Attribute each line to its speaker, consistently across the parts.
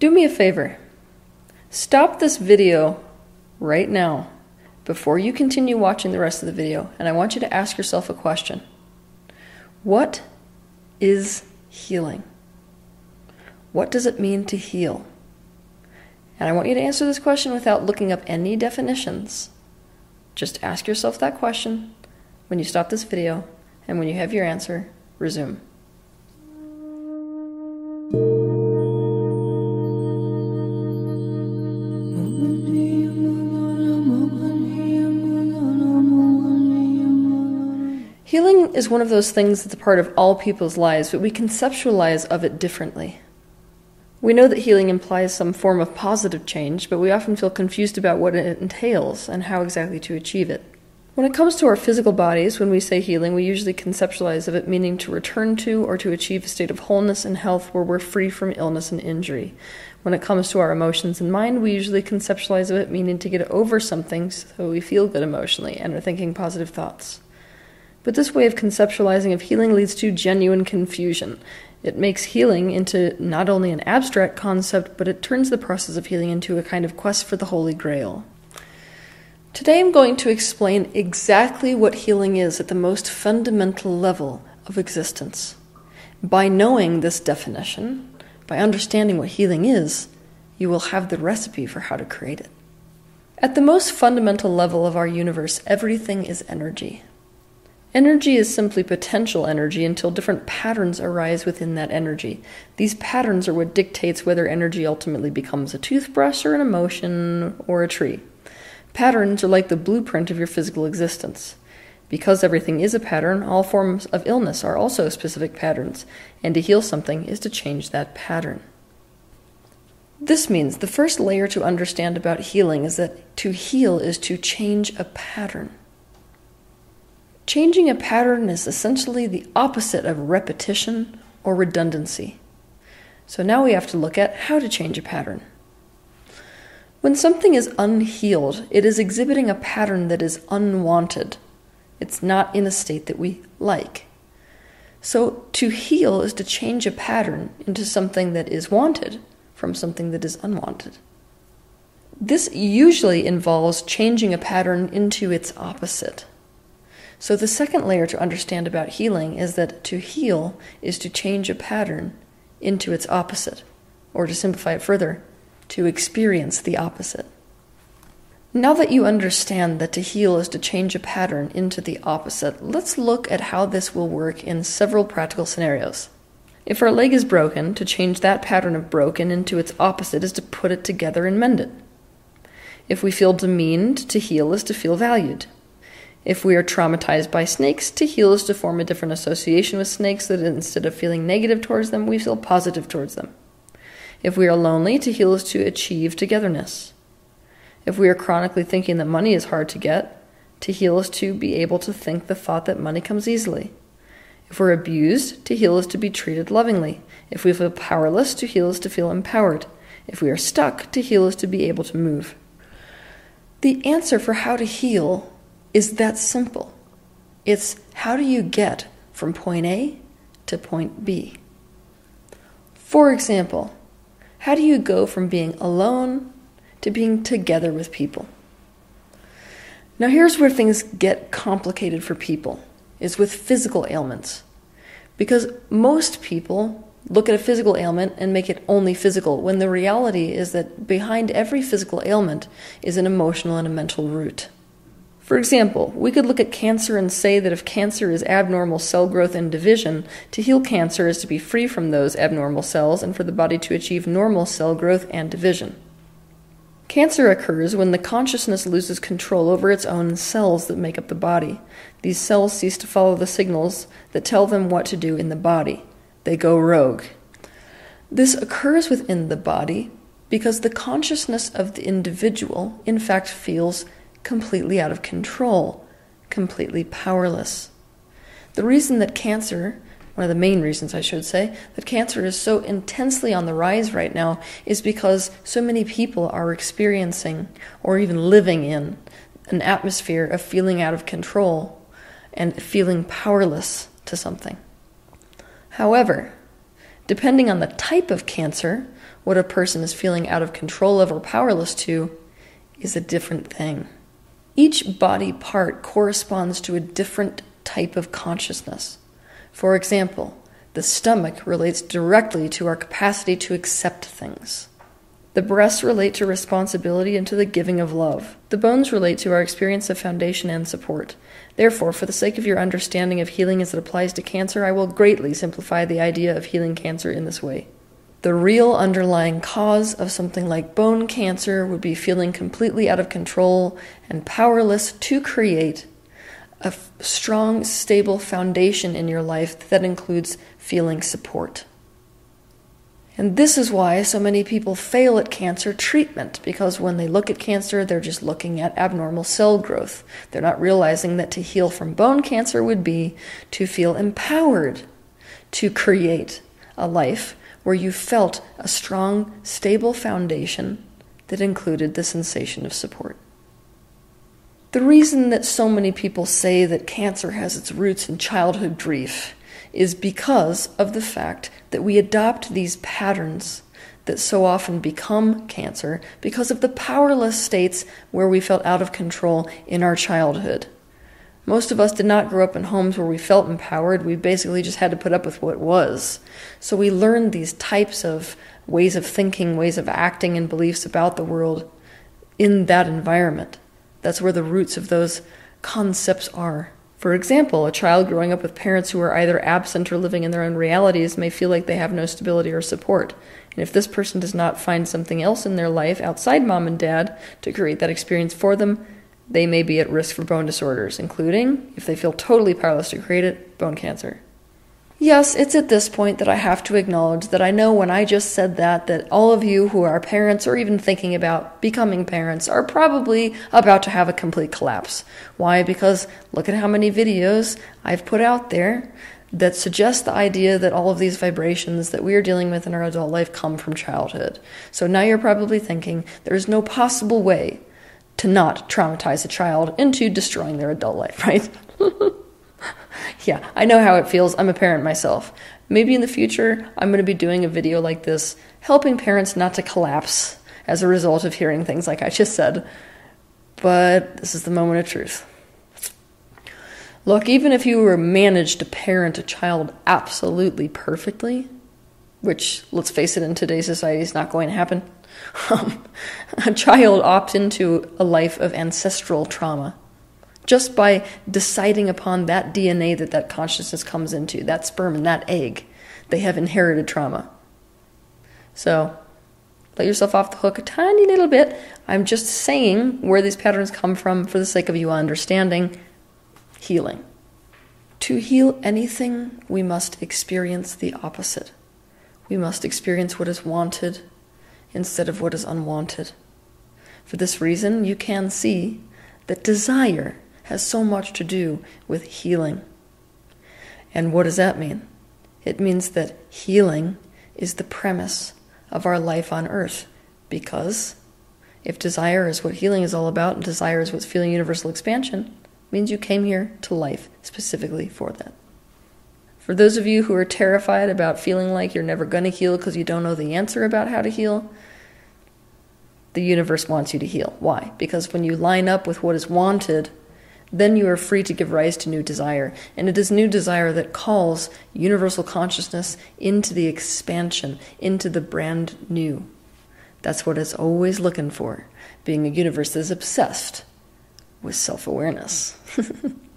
Speaker 1: Do me a favor. Stop this video right now before you continue watching the rest of the video, and I want you to ask yourself a question What is healing? What does it mean to heal? And I want you to answer this question without looking up any definitions. Just ask yourself that question when you stop this video, and when you have your answer, resume. Is one of those things that's a part of all people's lives, but we conceptualize of it differently. We know that healing implies some form of positive change, but we often feel confused about what it entails and how exactly to achieve it. When it comes to our physical bodies, when we say healing, we usually conceptualize of it meaning to return to or to achieve a state of wholeness and health where we're free from illness and injury. When it comes to our emotions and mind, we usually conceptualize of it meaning to get over something so we feel good emotionally and are thinking positive thoughts. But this way of conceptualizing of healing leads to genuine confusion. It makes healing into not only an abstract concept, but it turns the process of healing into a kind of quest for the Holy Grail. Today I'm going to explain exactly what healing is at the most fundamental level of existence. By knowing this definition, by understanding what healing is, you will have the recipe for how to create it. At the most fundamental level of our universe, everything is energy. Energy is simply potential energy until different patterns arise within that energy. These patterns are what dictates whether energy ultimately becomes a toothbrush or an emotion or a tree. Patterns are like the blueprint of your physical existence. Because everything is a pattern, all forms of illness are also specific patterns, and to heal something is to change that pattern. This means the first layer to understand about healing is that to heal is to change a pattern. Changing a pattern is essentially the opposite of repetition or redundancy. So now we have to look at how to change a pattern. When something is unhealed, it is exhibiting a pattern that is unwanted. It's not in a state that we like. So to heal is to change a pattern into something that is wanted from something that is unwanted. This usually involves changing a pattern into its opposite. So, the second layer to understand about healing is that to heal is to change a pattern into its opposite, or to simplify it further, to experience the opposite. Now that you understand that to heal is to change a pattern into the opposite, let's look at how this will work in several practical scenarios. If our leg is broken, to change that pattern of broken into its opposite is to put it together and mend it. If we feel demeaned, to heal is to feel valued. If we are traumatized by snakes, to heal is to form a different association with snakes so that instead of feeling negative towards them, we feel positive towards them. If we are lonely, to heal is to achieve togetherness. If we are chronically thinking that money is hard to get, to heal is to be able to think the thought that money comes easily. If we're abused, to heal is to be treated lovingly. If we feel powerless, to heal is to feel empowered. If we are stuck, to heal is to be able to move. The answer for how to heal is that simple. It's how do you get from point A to point B? For example, how do you go from being alone to being together with people? Now here's where things get complicated for people is with physical ailments. Because most people look at a physical ailment and make it only physical when the reality is that behind every physical ailment is an emotional and a mental root. For example, we could look at cancer and say that if cancer is abnormal cell growth and division, to heal cancer is to be free from those abnormal cells and for the body to achieve normal cell growth and division. Cancer occurs when the consciousness loses control over its own cells that make up the body. These cells cease to follow the signals that tell them what to do in the body. They go rogue. This occurs within the body because the consciousness of the individual, in fact, feels completely out of control, completely powerless. The reason that cancer, one of the main reasons I should say, that cancer is so intensely on the rise right now is because so many people are experiencing or even living in an atmosphere of feeling out of control and feeling powerless to something. However, Depending on the type of cancer, what a person is feeling out of control of or powerless to is a different thing. Each body part corresponds to a different type of consciousness. For example, the stomach relates directly to our capacity to accept things. The breasts relate to responsibility and to the giving of love. The bones relate to our experience of foundation and support. Therefore, for the sake of your understanding of healing as it applies to cancer, I will greatly simplify the idea of healing cancer in this way. The real underlying cause of something like bone cancer would be feeling completely out of control and powerless to create a strong, stable foundation in your life that includes feeling support. And this is why so many people fail at cancer treatment, because when they look at cancer, they're just looking at abnormal cell growth. They're not realizing that to heal from bone cancer would be to feel empowered to create a life where you felt a strong, stable foundation that included the sensation of support. The reason that so many people say that cancer has its roots in childhood grief is because of the fact that we adopt these patterns that so often become cancer because of the powerless states where we felt out of control in our childhood. Most of us did not grow up in homes where we felt empowered. We basically just had to put up with what was. So we learned these types of ways of thinking, ways of acting, and beliefs about the world in that environment. That's where the roots of those concepts are. For example, a child growing up with parents who are either absent or living in their own realities may feel like they have no stability or support. And if this person does not find something else in their life outside mom and dad to create that experience for them, they may be at risk for bone disorders, including, if they feel totally powerless to create it, bone cancer. Yes, it's at this point that I have to acknowledge that I know when I just said that, that all of you who are parents or even thinking about becoming parents are probably about to have a complete collapse. Why? Because look at how many videos I've put out there that suggest the idea that all of these vibrations that we are dealing with in our adult life come from childhood. So now you're probably thinking there's no possible way to not traumatize a child into destroying their adult life, right? yeah, I know how it feels. I'm a parent myself. Maybe in the future, I'm going to be doing a video like this, helping parents not to collapse as a result of hearing things like I just said. But this is the moment of truth. Look, even if you were managed to parent a child absolutely perfectly, which, let's face it, in today's society is not going to happen, um, a child opts into a life of ancestral trauma just by deciding upon that DNA that that consciousness comes into, that sperm and that egg, they have inherited trauma. So let yourself off the hook a tiny little bit. I'm just saying where these patterns come from for the sake of you understanding healing. To heal anything, we must experience the opposite. We must experience what is wanted instead of what is unwanted. For this reason, you can see that desire has so much to do with healing. And what does that mean? It means that healing is the premise of our life on earth because if desire is what healing is all about and desire is what's feeling universal expansion, means you came here to life specifically for that. For those of you who are terrified about feeling like you're never going to heal because you don't know the answer about how to heal, the universe wants you to heal. Why? Because when you line up with what is wanted, then you are free to give rise to new desire. And it is new desire that calls universal consciousness into the expansion, into the brand new. That's what it's always looking for, being a universe that is obsessed with self awareness.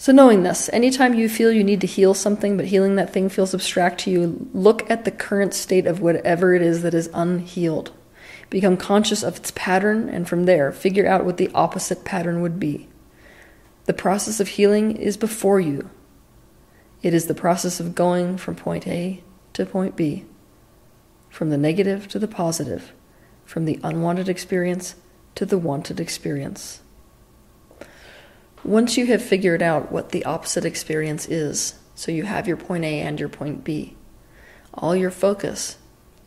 Speaker 1: so, knowing this, anytime you feel you need to heal something, but healing that thing feels abstract to you, look at the current state of whatever it is that is unhealed. Become conscious of its pattern, and from there, figure out what the opposite pattern would be. The process of healing is before you. It is the process of going from point A to point B, from the negative to the positive, from the unwanted experience to the wanted experience. Once you have figured out what the opposite experience is, so you have your point A and your point B, all your focus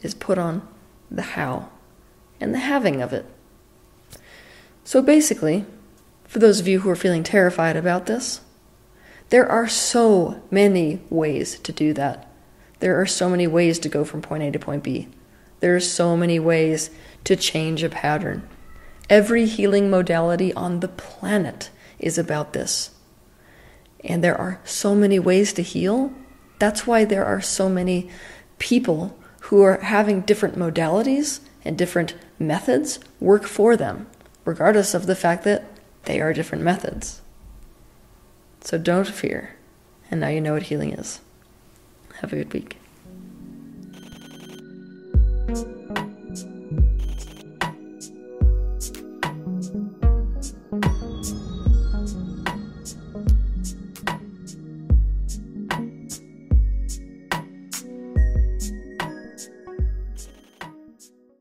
Speaker 1: is put on the how and the having of it. So basically, for those of you who are feeling terrified about this, there are so many ways to do that. There are so many ways to go from point A to point B. There are so many ways to change a pattern. Every healing modality on the planet is about this. And there are so many ways to heal. That's why there are so many people who are having different modalities and different methods work for them, regardless of the fact that they are different methods. So don't fear. And now you know what healing is. Have a good week.